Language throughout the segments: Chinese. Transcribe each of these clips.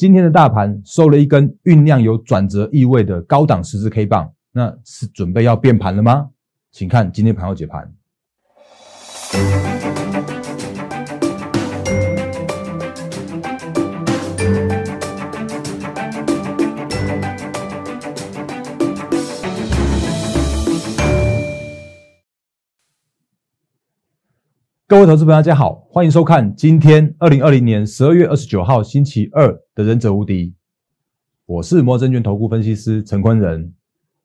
今天的大盘收了一根酝酿有转折意味的高档十字 K 棒，那是准备要变盘了吗？请看今天盘后解盘。各位投资朋友，大家好，欢迎收看今天二零二零年十二月二十九号星期二的《忍者无敌》，我是摩证券投顾分析师陈坤仁。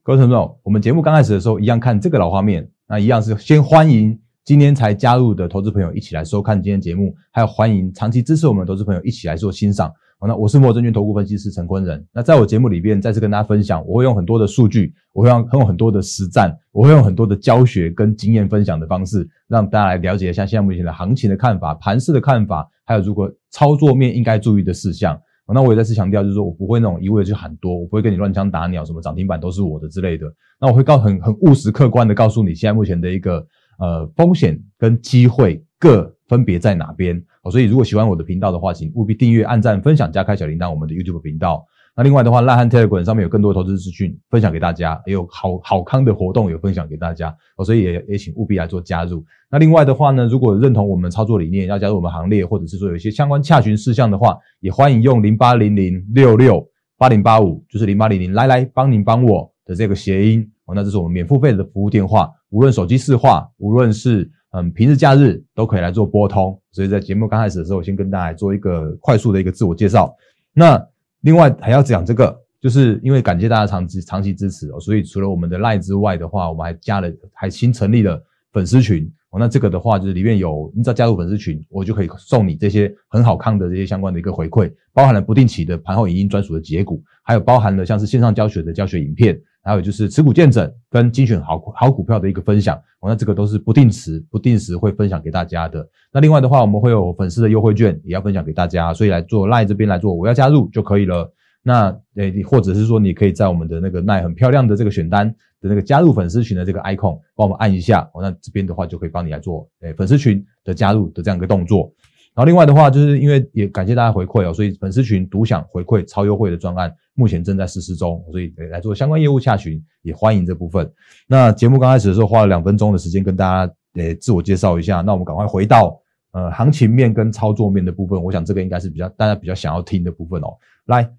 各位朋友，我们节目刚开始的时候，一样看这个老画面，那一样是先欢迎今天才加入的投资朋友一起来收看今天节目，还有欢迎长期支持我们的投资朋友一起来做欣赏。好，那我是摩证券投顾分析师陈坤仁。那在我节目里边，再次跟大家分享，我会用很多的数据，我会用用很多的实战，我会用很多的教学跟经验分享的方式，让大家来了解一下现在目前的行情的看法、盘势的看法，还有如果操作面应该注意的事项。那我也再次强调，就是说我不会那种一味的去喊多，我不会跟你乱枪打鸟，什么涨停板都是我的之类的。那我会告很很务实客观的告诉你，现在目前的一个呃风险跟机会各。分别在哪边？哦，所以如果喜欢我的频道的话，请务必订阅、按赞、分享、加开小铃铛，我们的 YouTube 频道。那另外的话，赖汉 Telegram 上面有更多投资资讯分享给大家，也有好好康的活动有分享给大家。哦，所以也也请务必来做加入。那另外的话呢，如果认同我们操作理念，要加入我们行列，或者是说有一些相关洽询事项的话，也欢迎用零八零零六六八零八五，就是零八零零来来帮您帮我的这个谐音。哦，那这是我们免付费的服务电话，无论手机市话，无论是。嗯，平日假日都可以来做拨通，所以在节目刚开始的时候，先跟大家做一个快速的一个自我介绍。那另外还要讲这个，就是因为感谢大家长期长期支持哦，所以除了我们的赖之外的话，我们还加了还新成立了粉丝群哦。那这个的话就是里面有，你只要加入粉丝群，我就可以送你这些很好看的这些相关的一个回馈，包含了不定期的盘后影音专属的结股，还有包含了像是线上教学的教学影片。还有就是持股见证跟精选好好股票的一个分享，哦，那这个都是不定时、不定时会分享给大家的。那另外的话，我们会有粉丝的优惠券也要分享给大家，所以来做赖这边来做，我要加入就可以了。那诶，或者是说你可以在我们的那个奈很漂亮的这个选单的那个加入粉丝群的这个 icon 帮我们按一下，哦，那这边的话就可以帮你来做诶粉丝群的加入的这样一个动作。然后另外的话，就是因为也感谢大家回馈哦，所以粉丝群独享回馈超优惠的专案，目前正在实施中，所以来做相关业务洽询也欢迎这部分。那节目刚开始的时候花了两分钟的时间跟大家呃自我介绍一下，那我们赶快回到呃行情面跟操作面的部分，我想这个应该是比较大家比较想要听的部分哦。来，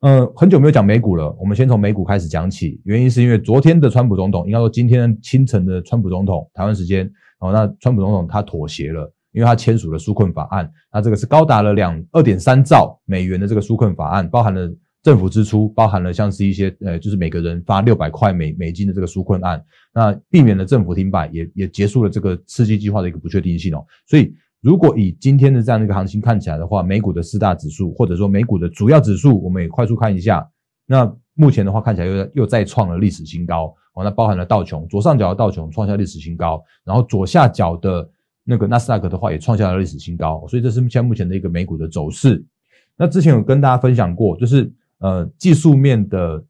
呃，很久没有讲美股了，我们先从美股开始讲起，原因是因为昨天的川普总统，应该说今天清晨的川普总统台湾时间哦，那川普总统他妥协了。因为他签署了纾困法案，那这个是高达了两二点三兆美元的这个纾困法案，包含了政府支出，包含了像是一些呃，就是每个人发六百块美美金的这个纾困案，那避免了政府停摆，也也结束了这个刺激计划的一个不确定性哦。所以，如果以今天的这样的一个行情看起来的话，美股的四大指数或者说美股的主要指数，我们也快速看一下，那目前的话看起来又又再创了历史新高哦。那包含了道琼左上角的道琼创下历史新高，然后左下角的。那个纳斯达克的话也创下了历史新高，所以这是现在目前的一个美股的走势。那之前有跟大家分享过，就是呃技术面的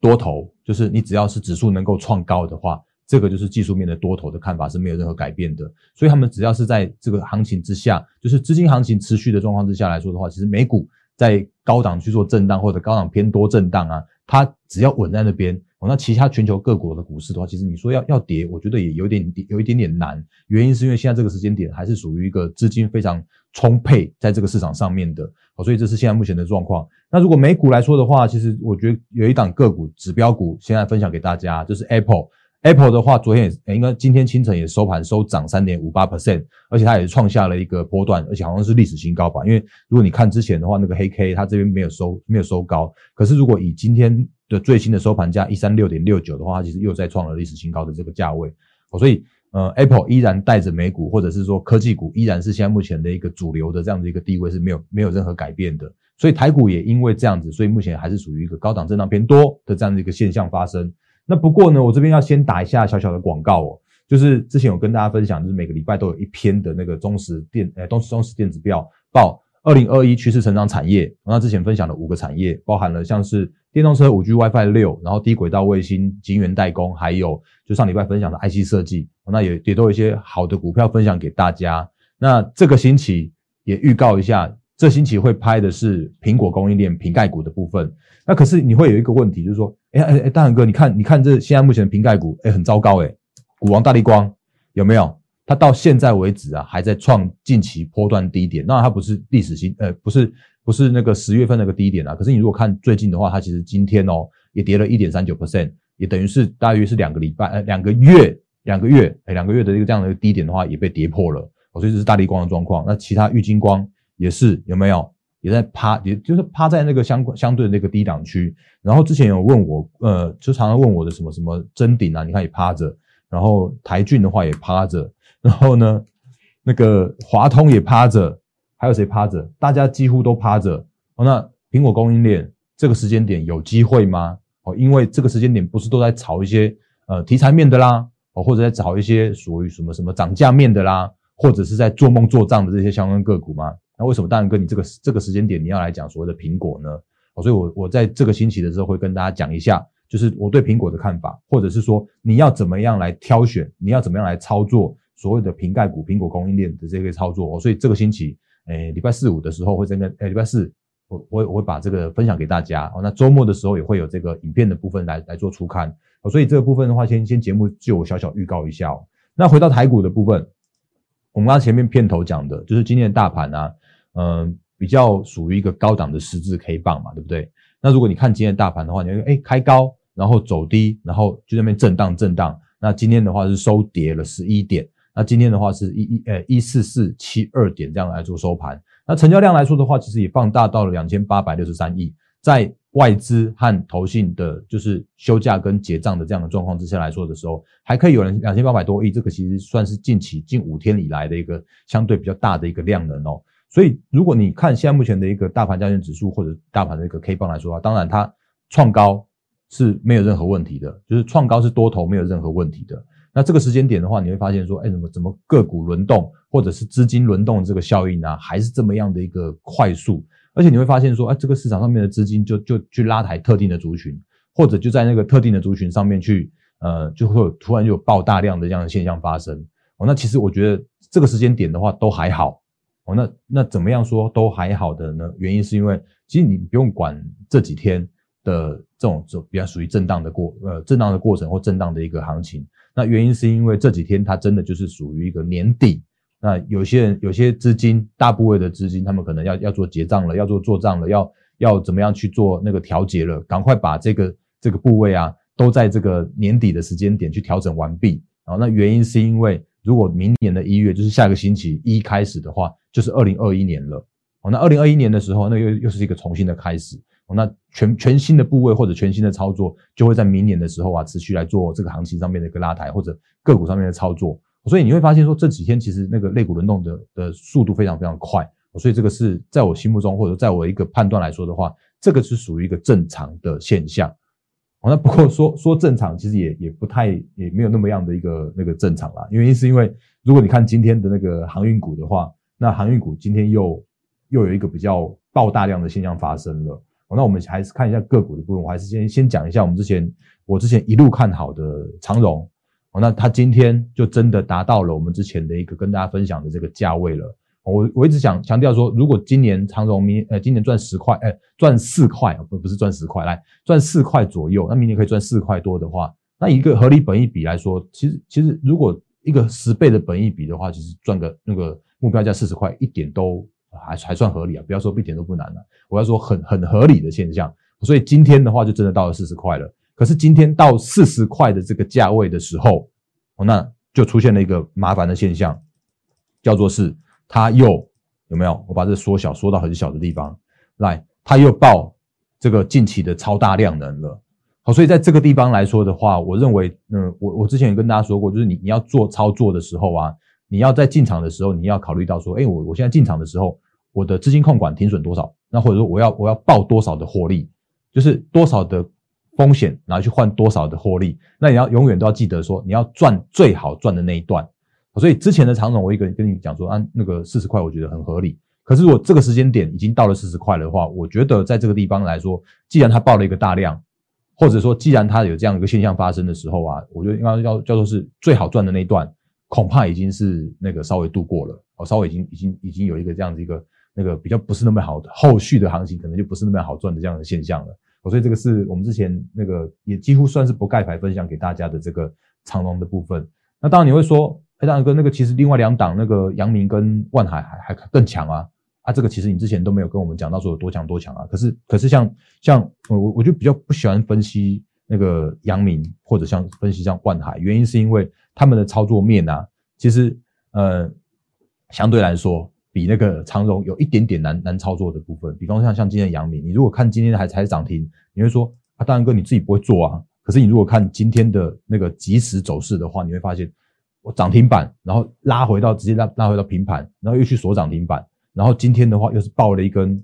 多头，就是你只要是指数能够创高的话，这个就是技术面的多头的看法是没有任何改变的。所以他们只要是在这个行情之下，就是资金行情持续的状况之下来说的话，其实美股在高档去做震荡或者高档偏多震荡啊，它只要稳在那边。那其他全球各国的股市的话，其实你说要要跌，我觉得也有点有一点点难。原因是因为现在这个时间点还是属于一个资金非常充沛在这个市场上面的，好，所以这是现在目前的状况。那如果美股来说的话，其实我觉得有一档个股指标股，现在分享给大家，就是 Apple。Apple 的话，昨天也应该今天清晨也收盘收涨三点五八 percent，而且它也是创下了一个波段，而且好像是历史新高吧。因为如果你看之前的话，那个黑 K 它这边没有收没有收高，可是如果以今天的最新的收盘价一三六点六九的话，它其实又再创了历史新高的这个价位，所以呃，Apple 依然带着美股或者是说科技股依然是现在目前的一个主流的这样的一个地位是没有没有任何改变的，所以台股也因为这样子，所以目前还是属于一个高档震荡偏多的这样的一个现象发生。那不过呢，我这边要先打一下小小的广告哦，就是之前有跟大家分享，就是每个礼拜都有一篇的那个中实电呃中中实电子报报。二零二一趋势成长产业，那之前分享的五个产业，包含了像是电动车、五 G、WiFi 六，然后低轨道卫星、晶圆代工，还有就上礼拜分享的 IC 设计，那也也都有一些好的股票分享给大家。那这个星期也预告一下，这星期会拍的是苹果供应链瓶盖股的部分。那可是你会有一个问题，就是说，哎哎哎，大恒哥，你看你看这现在目前的瓶盖股，哎，很糟糕哎，股王大力光有没有？它到现在为止啊，还在创近期波段低点。那它不是历史新，呃，不是不是那个十月份那个低点啊。可是你如果看最近的话，它其实今天哦也跌了一点三九 percent，也等于是大约是两个礼拜，呃，两个月，两个月，哎，两个月的一个这样的一个低点的话，也被跌破了。所以这是大力光的状况。那其他玉金光也是有没有？也在趴，也就是趴在那个相相对的那个低档区。然后之前有问我，呃，就常常问我的什么什么真顶啊，你看也趴着。然后台骏的话也趴着。然后呢，那个华通也趴着，还有谁趴着？大家几乎都趴着。哦，那苹果供应链这个时间点有机会吗？哦，因为这个时间点不是都在炒一些呃题材面的啦，哦，或者在炒一些属于什么什么涨价面的啦，或者是在做梦做账的这些相关个股吗？那为什么大然哥你这个这个时间点你要来讲所谓的苹果呢？哦，所以我我在这个星期的时候会跟大家讲一下，就是我对苹果的看法，或者是说你要怎么样来挑选，你要怎么样来操作。所谓的瓶盖股、苹果供应链的这个操作哦，所以这个星期，诶，礼拜四五的时候会真的，诶，礼拜四我我我会把这个分享给大家哦。那周末的时候也会有这个影片的部分来来做出刊哦。所以这个部分的话，先先节目就我小小预告一下哦。那回到台股的部分，我们刚前面片头讲的就是今天的大盘啊，嗯，比较属于一个高档的十字 K 棒嘛，对不对？那如果你看今天的大盘的话，你会诶开高，然后走低，然后就那边震荡震荡。那今天的话是收跌了十一点。那今天的话是一一呃一四四七二点这样来做收盘。那成交量来说的话，其实也放大到了两千八百六十三亿。在外资和投信的，就是休假跟结账的这样的状况之下来说的时候，还可以有人两千八百多亿，这个其实算是近期近五天以来的一个相对比较大的一个量能哦。所以如果你看现在目前的一个大盘加权指数或者大盘的一个 K 棒来说的话，当然它创高是没有任何问题的，就是创高是多头没有任何问题的。那这个时间点的话，你会发现说，哎，怎么怎么个股轮动或者是资金轮动这个效应呢，还是这么样的一个快速？而且你会发现说，哎，这个市场上面的资金就就去拉抬特定的族群，或者就在那个特定的族群上面去，呃，就会突然就有爆大量的这样的现象发生。哦，那其实我觉得这个时间点的话都还好。哦，那那怎么样说都还好的呢？原因是因为其实你不用管这几天的这种就比较属于震荡的过呃震荡的过程或震荡的一个行情。那原因是因为这几天它真的就是属于一个年底，那有些人有些资金大部位的资金，他们可能要要做结账了，要做做账了，要要怎么样去做那个调节了，赶快把这个这个部位啊，都在这个年底的时间点去调整完毕。然后那原因是因为如果明年的一月就是下个星期一开始的话，就是二零二一年了。哦，那二零二一年的时候，那又又是一个重新的开始。那全全新的部位或者全新的操作，就会在明年的时候啊，持续来做这个行情上面的一个拉抬，或者个股上面的操作。所以你会发现说，这几天其实那个类股轮动的的速度非常非常快。所以这个是在我心目中，或者在我一个判断来说的话，这个是属于一个正常的现象。那不过说说正常，其实也也不太也没有那么样的一个那个正常啦。原因是因为如果你看今天的那个航运股的话，那航运股今天又又有一个比较爆大量的现象发生了。那我们还是看一下个股的部分，我还是先先讲一下我们之前我之前一路看好的长荣，哦，那它今天就真的达到了我们之前的一个跟大家分享的这个价位了。我我一直想强调说，如果今年长荣明呃今年赚十块，哎赚四块不不是赚十块，来赚四块左右，那明年可以赚四块多的话，那一个合理本益比来说，其实其实如果一个十倍的本益比的话，其实赚个那个目标价四十块一点都。还还算合理啊，不要说一点都不难了。我要说很很合理的现象，所以今天的话就真的到了四十块了。可是今天到四十块的这个价位的时候，哦，那就出现了一个麻烦的现象，叫做是它又有没有？我把这缩小缩到很小的地方来，它又爆这个近期的超大量能了。好，所以在这个地方来说的话，我认为，嗯，我我之前也跟大家说过，就是你你要做操作的时候啊。你要在进场的时候，你要考虑到说，哎，我我现在进场的时候，我的资金控管停损多少？那或者说我要我要报多少的获利，就是多少的风险拿去换多少的获利？那你要永远都要记得说，你要赚最好赚的那一段。所以之前的长总，我一个人跟你讲说，按那个四十块，我觉得很合理。可是如果这个时间点已经到了四十块的话，我觉得在这个地方来说，既然它报了一个大量，或者说既然它有这样一个现象发生的时候啊，我觉得应该叫叫做是最好赚的那一段。恐怕已经是那个稍微度过了，哦，稍微已经已经已经有一个这样子一个那个比较不是那么好的，后续的行情可能就不是那么好赚的这样的现象了。所以这个是我们之前那个也几乎算是不盖牌分享给大家的这个长龙的部分。那当然你会说，哎，大哥，那个其实另外两档那个阳明跟万海还还更强啊。啊，这个其实你之前都没有跟我们讲到说有多强多强啊。可是可是像像我我我就比较不喜欢分析那个阳明或者像分析像万海，原因是因为他们的操作面啊，其实呃相对来说比那个长荣有一点点难难操作的部分。比方像像今天的阳明，你如果看今天还才涨停，你会说啊，大然哥你自己不会做啊。可是你如果看今天的那个即时走势的话，你会发现我涨停板，然后拉回到直接拉拉回到平盘，然后又去锁涨停板。然后今天的话又是爆了一根，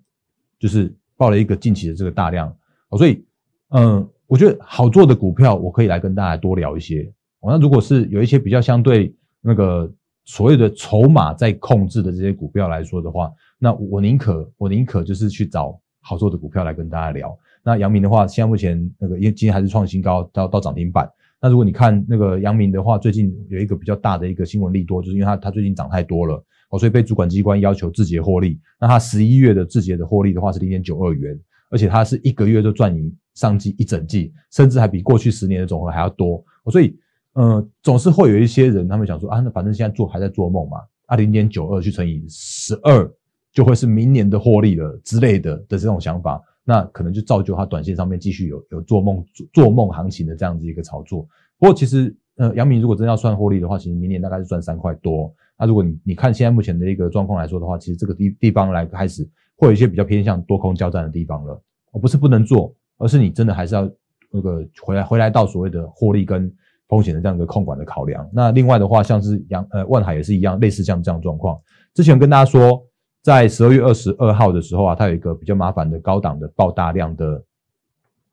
就是爆了一个近期的这个大量，所以嗯，我觉得好做的股票我可以来跟大家多聊一些。那如果是有一些比较相对那个所谓的筹码在控制的这些股票来说的话，那我宁可我宁可就是去找好做的股票来跟大家聊。那阳明的话，现在目前那个因为今天还是创新高到到涨停板。那如果你看那个阳明的话，最近有一个比较大的一个新闻利多，就是因为它它最近涨太多了。哦所以被主管机关要求自结获利，那它十一月的自结的获利的话是零点九二元，而且它是一个月就赚赢上季一整季，甚至还比过去十年的总和还要多。所以，呃，总是会有一些人他们想说啊，那反正现在做还在做梦嘛，啊，零点九二去乘以十二就会是明年的获利了之类的的这种想法，那可能就造就它短线上面继续有有做梦做梦行情的这样子一个炒作。不过其实，呃，杨明如果真要算获利的话，其实明年大概是赚三块多。那如果你你看现在目前的一个状况来说的话，其实这个地地方来开始会有一些比较偏向多空交战的地方了。我不是不能做，而是你真的还是要那个回来回来到所谓的获利跟风险的这样一个控管的考量。那另外的话，像是阳呃万海也是一样，类似像这样状况。之前跟大家说，在十二月二十二号的时候啊，它有一个比较麻烦的高档的爆大量的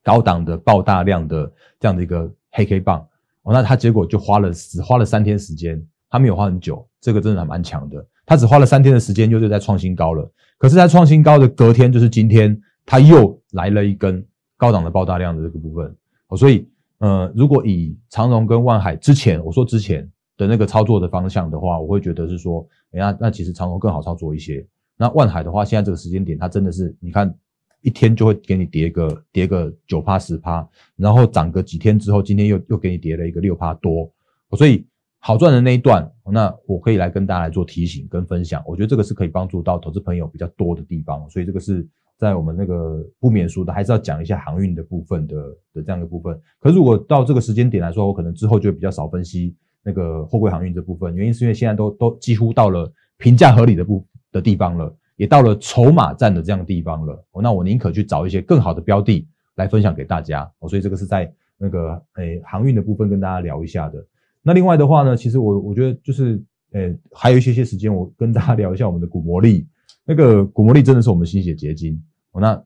高档的爆大量的这样的一个黑 K 棒哦，那它结果就花了只花了三天时间。他没有花很久，这个真的还蛮强的。他只花了三天的时间，又是在创新高了。可是，在创新高的隔天，就是今天，他又来了一根高档的爆大量的这个部分。哦，所以，呃，如果以长荣跟万海之前我说之前的那个操作的方向的话，我会觉得是说，哎呀，那其实长荣更好操作一些。那万海的话，现在这个时间点，它真的是，你看一天就会给你跌个跌个九趴十趴，然后涨个几天之后，今天又又给你跌了一个六趴多。所以。好赚的那一段，那我可以来跟大家来做提醒跟分享。我觉得这个是可以帮助到投资朋友比较多的地方，所以这个是在我们那个不免俗的，还是要讲一下航运的部分的的这样的部分。可是如果到这个时间点来说，我可能之后就比较少分析那个货柜航运这部分，原因是因为现在都都几乎到了评价合理的部的地方了，也到了筹码战的这样的地方了。那我宁可去找一些更好的标的来分享给大家。哦所以这个是在那个诶航运的部分跟大家聊一下的。那另外的话呢，其实我我觉得就是，呃，还有一些些时间，我跟大家聊一下我们的股魔力。那个股魔力真的是我们心血结晶，哦那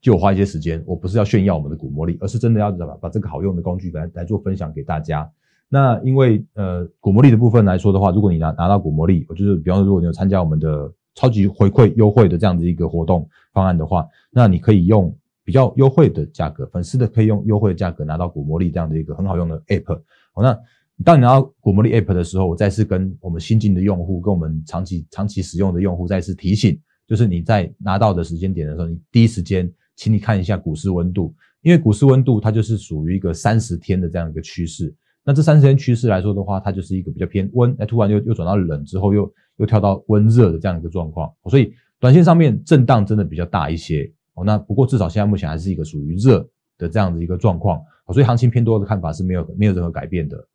就花一些时间。我不是要炫耀我们的股魔力，而是真的要把把这个好用的工具来来做分享给大家。那因为呃，股魔力的部分来说的话，如果你拿拿到股魔力，我就是比方说，如果你有参加我们的超级回馈优惠的这样子一个活动方案的话，那你可以用比较优惠的价格，粉丝的可以用优惠的价格拿到股魔力这样的一个很好用的 app。好，那。当你拿到股魔力 App 的时候，我再次跟我们新进的用户，跟我们长期长期使用的用户再次提醒，就是你在拿到的时间点的时候，你第一时间，请你看一下股市温度，因为股市温度它就是属于一个三十天的这样一个趋势。那这三十天趋势来说的话，它就是一个比较偏温，哎，突然又又转到冷之后，又又跳到温热的这样一个状况。所以短线上面震荡真的比较大一些。哦，那不过至少现在目前还是一个属于热的这样的一个状况。所以行情偏多的看法是没有没有任何改变的。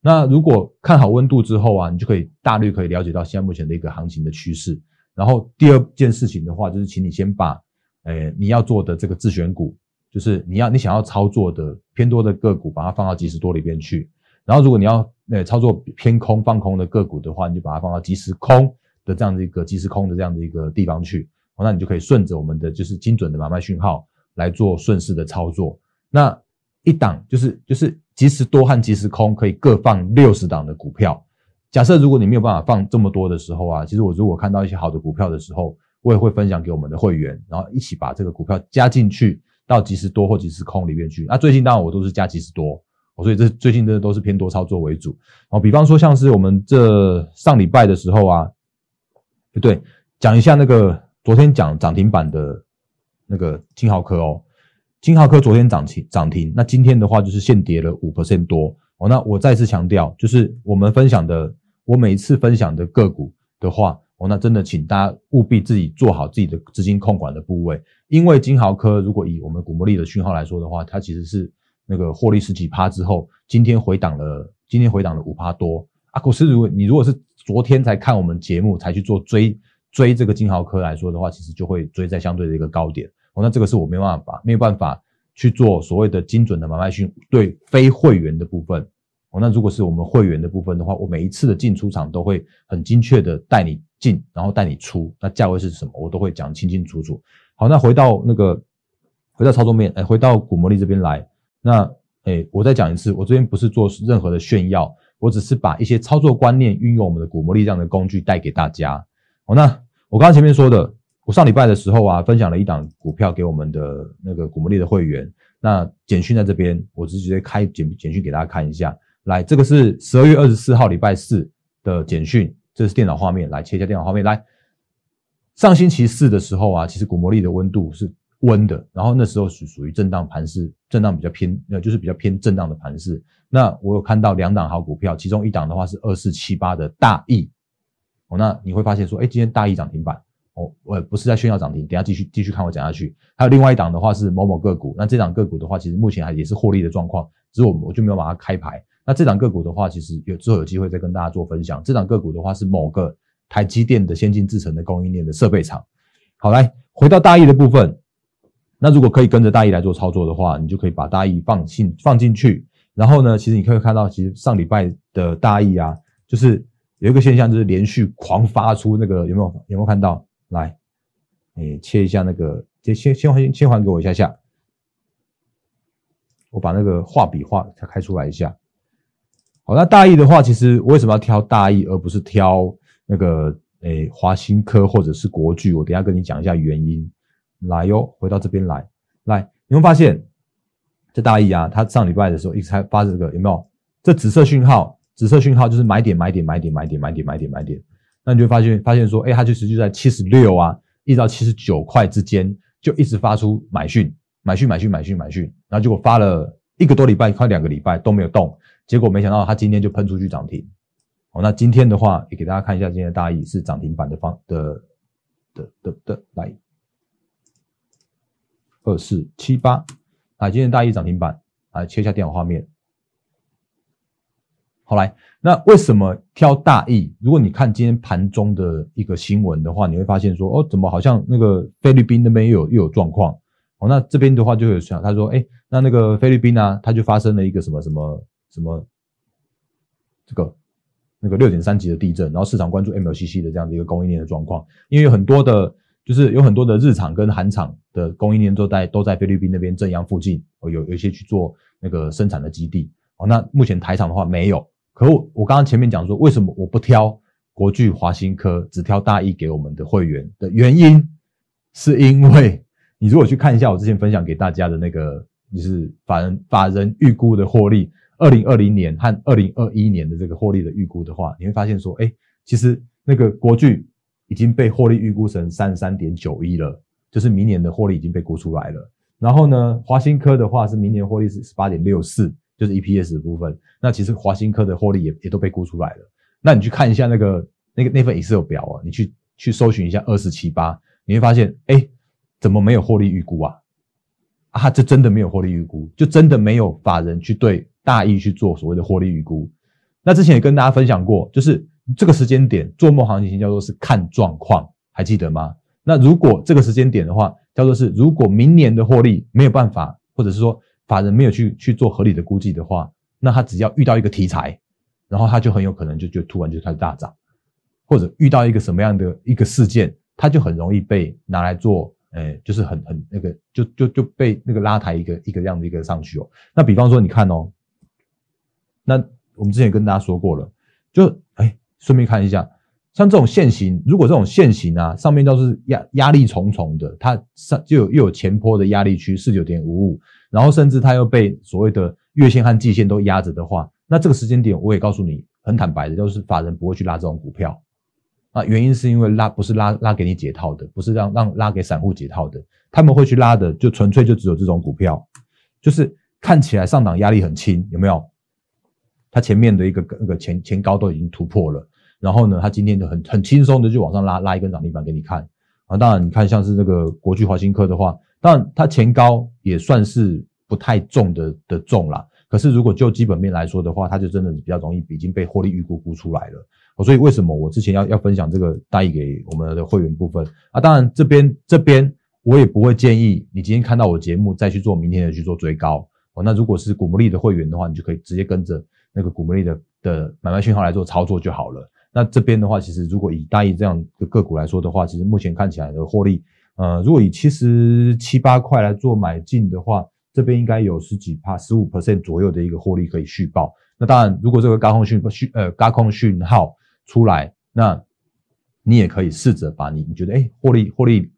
那如果看好温度之后啊，你就可以大略可以了解到现在目前的一个行情的趋势。然后第二件事情的话，就是请你先把，诶你要做的这个自选股，就是你要你想要操作的偏多的个股，把它放到即时多里边去。然后如果你要诶操作偏空放空的个股的话，你就把它放到即时空的这样的一个即时空的这样的一个地方去。那你就可以顺着我们的就是精准的买卖讯号来做顺势的操作。那一档就是就是即时多和即时空可以各放六十档的股票。假设如果你没有办法放这么多的时候啊，其实我如果看到一些好的股票的时候，我也会分享给我们的会员，然后一起把这个股票加进去到即时多或即时空里面去。那最近当然我都是加即时多，所以这最近真的都是偏多操作为主。然后比方说像是我们这上礼拜的时候啊，不对，讲一下那个昨天讲涨停板的那个金浩科哦，金浩科昨天涨停涨停，那今天的话就是现跌了五个现多哦。那我再次强调，就是我们分享的，我每一次分享的个股的话哦，那真的请大家务必自己做好自己的资金控管的部位，因为金豪科如果以我们股魔力的讯号来说的话，它其实是那个获利十几趴之后，今天回档了，今天回档了五趴多啊。可是如果你如果是昨天才看我们节目才去做追。追这个金豪科来说的话，其实就会追在相对的一个高点哦。那这个是我没有办法，没有办法去做所谓的精准的买卖讯对非会员的部分哦。那如果是我们会员的部分的话，我每一次的进出场都会很精确的带你进，然后带你出，那价位是什么，我都会讲清清楚楚。好，那回到那个回到操作面，哎，回到古魔力这边来，那哎，我再讲一次，我这边不是做任何的炫耀，我只是把一些操作观念运用我们的古魔力这样的工具带给大家。好，那。我刚刚前面说的，我上礼拜的时候啊，分享了一档股票给我们的那个股魔力的会员。那简讯在这边，我直接开简简讯给大家看一下。来，这个是十二月二十四号礼拜四的简讯，这是电脑画面。来切一下电脑画面。来，上星期四的时候啊，其实股魔力的温度是温的，然后那时候是属于震荡盘势，震荡比较偏，呃，就是比较偏震荡的盘势。那我有看到两档好股票，其中一档的话是二四七八的大益。哦，那你会发现说，哎，今天大益涨停板，哦，我不是在炫耀涨停，等下继续继续看我讲下去。还有另外一档的话是某某个股，那这档个股的话，其实目前还也是获利的状况，只是我我就没有把它开牌。那这档个股的话，其实有之后有机会再跟大家做分享。这档个股的话是某个台积电的先进制程的供应链的设备厂。好，来回到大意的部分，那如果可以跟着大意来做操作的话，你就可以把大意放进放进去。然后呢，其实你可以看到，其实上礼拜的大意啊，就是。有一个现象就是连续狂发出那个有没有有没有看到？来，哎，切一下那个，先先先还先还给我一下下。我把那个画笔画它开出来一下。好，那大意的话，其实为什么要挑大意而不是挑那个诶华新科或者是国巨？我等下跟你讲一下原因。来哟，回到这边来，来，你会发现这大意啊，它上礼拜的时候一直在发这个有没有？这紫色讯号。紫色讯号就是买点，买点，买点，买点，买点，买点，买点。那你就发现，发现说，哎，它就是就在七十六啊，一直到七十九块之间，就一直发出买讯，买讯，买讯，买讯，买讯。然后结果发了一个多礼拜，快两个礼拜都没有动。结果没想到它今天就喷出去涨停。哦，那今天的话也给大家看一下，今天的大意是涨停板的方的的的的来二四七八啊，今天大意涨停板啊，切一下电脑画面。好来，那为什么挑大意？如果你看今天盘中的一个新闻的话，你会发现说，哦，怎么好像那个菲律宾那边又有又有状况？哦，那这边的话就有想，他说，哎，那那个菲律宾呢，它就发生了一个什么什么什么，这个那个六点三级的地震，然后市场关注 MLCC 的这样的一个供应链的状况，因为有很多的，就是有很多的日厂跟韩厂的供应链都在都在菲律宾那边正央附近，哦，有有一些去做那个生产的基地，哦，那目前台厂的话没有。可我我刚刚前面讲说，为什么我不挑国巨、华新科，只挑大益给我们的会员的原因，是因为你如果去看一下我之前分享给大家的那个，就是法人法人预估的获利，二零二零年和二零二一年的这个获利的预估的话，你会发现说，哎，其实那个国巨已经被获利预估成三十三点九一了，就是明年的获利已经被估出来了。然后呢，华新科的话是明年获利是十八点六四。就是 EPS 的部分，那其实华新科的获利也也都被估出来了。那你去看一下那个那个那份 Excel 表啊，你去去搜寻一下二四七八，你会发现，哎，怎么没有获利预估啊？啊，这真的没有获利预估，就真的没有法人去对大意去做所谓的获利预估。那之前也跟大家分享过，就是这个时间点做梦行情叫做是看状况，还记得吗？那如果这个时间点的话，叫做是如果明年的获利没有办法，或者是说。法人没有去去做合理的估计的话，那他只要遇到一个题材，然后他就很有可能就就突然就开始大涨，或者遇到一个什么样的一个事件，他就很容易被拿来做，诶，就是很很那个，就就就被那个拉抬一个一个这样的一个上去哦。那比方说你看哦，那我们之前跟大家说过了，就哎顺便看一下。像这种线型，如果这种线型啊，上面都是压压力重重的，它上就有又有前坡的压力区四九点五五，然后甚至它又被所谓的月线和季线都压着的话，那这个时间点我也告诉你，很坦白的，就是法人不会去拉这种股票，啊，原因是因为拉不是拉拉给你解套的，不是让让拉给散户解套的，他们会去拉的，就纯粹就只有这种股票，就是看起来上档压力很轻，有没有？它前面的一个那个前前高都已经突破了，然后呢，它今天就很很轻松的就往上拉拉一根涨停板给你看啊。当然，你看像是这个国巨华新科的话，当然它前高也算是不太重的的重啦。可是如果就基本面来说的话，它就真的比较容易已经被获利预估估出来了。所以为什么我之前要要分享这个大意给我们的会员部分啊？当然这边这边我也不会建议你今天看到我节目再去做明天的去做追高。那如果是古魔力的会员的话，你就可以直接跟着那个古魔力的的买卖讯号来做操作就好了。那这边的话，其实如果以大意这样的个股来说的话，其实目前看起来的获利，呃，如果以七十七八块来做买进的话，这边应该有十几帕十五 percent 左右的一个获利可以续报。那当然，如果这个高空讯讯呃高空讯号出来，那你也可以试着把你你觉得哎获利获利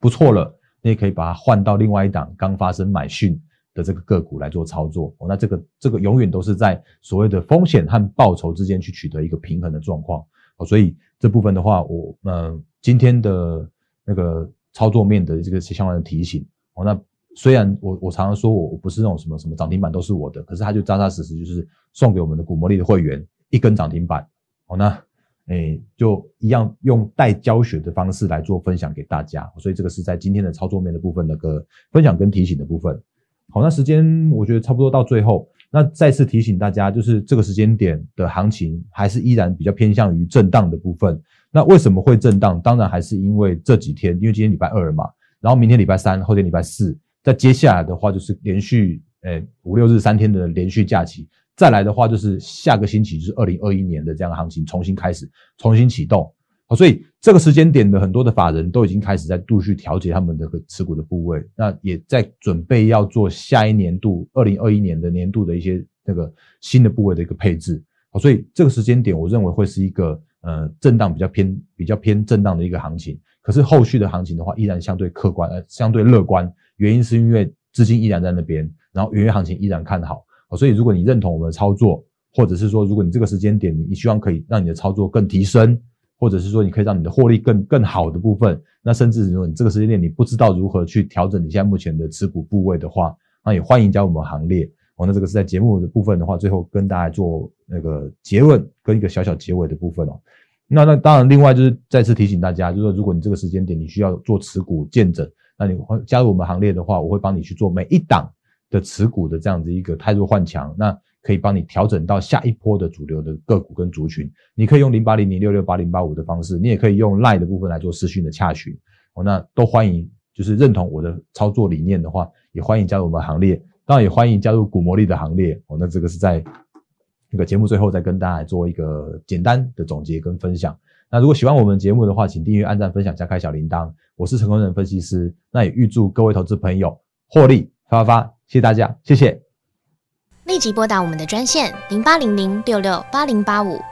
不错了，你也可以把它换到另外一档刚发生买讯的这个个股来做操作。哦，那这个这个永远都是在所谓的风险和报酬之间去取得一个平衡的状况。哦，所以这部分的话，我嗯今天的那个操作面的这个相关的提醒。哦，那虽然我我常常说我我不是那种什么什么涨停板都是我的，可是它就扎扎实实就是送给我们的股魔力的会员一根涨停板。哦，那。哎，就一样用带教学的方式来做分享给大家，所以这个是在今天的操作面的部分的个分享跟提醒的部分。好，那时间我觉得差不多到最后，那再次提醒大家，就是这个时间点的行情还是依然比较偏向于震荡的部分。那为什么会震荡？当然还是因为这几天，因为今天礼拜二嘛，然后明天礼拜三，后天礼拜四，在接下来的话就是连续诶五六日三天的连续假期。再来的话，就是下个星期就是二零二一年的这样的行情重新开始，重新启动。好，所以这个时间点的很多的法人都已经开始在陆续调节他们的持股的部位，那也在准备要做下一年度二零二一年的年度的一些那个新的部位的一个配置。好，所以这个时间点我认为会是一个呃震荡比较偏比较偏震荡的一个行情。可是后续的行情的话，依然相对客观呃相对乐观，原因是因为资金依然在那边，然后原油行情依然看好。所以，如果你认同我们的操作，或者是说，如果你这个时间点你希望可以让你的操作更提升，或者是说你可以让你的获利更更好的部分，那甚至如果你这个时间点你不知道如何去调整你现在目前的持股部位的话，那也欢迎加入我们行列。哦，那这个是在节目的部分的话，最后跟大家做那个结论跟一个小小结尾的部分哦。那那当然，另外就是再次提醒大家，就是说如果你这个时间点你需要做持股见证，那你加入我们行列的话，我会帮你去做每一档。的持股的这样子一个太弱换强，那可以帮你调整到下一波的主流的个股跟族群。你可以用零八零零六六八零八五的方式，你也可以用赖的部分来做私讯的洽询。哦，那都欢迎，就是认同我的操作理念的话，也欢迎加入我们行列。当然也欢迎加入股魔力的行列。哦，那这个是在那个节目最后再跟大家做一个简单的总结跟分享。那如果喜欢我们节目的话，请订阅、按赞、分享、加开小铃铛。我是成功人分析师，那也预祝各位投资朋友获利发发发。谢谢大家，谢谢。立即拨打我们的专线零八零零六六八零八五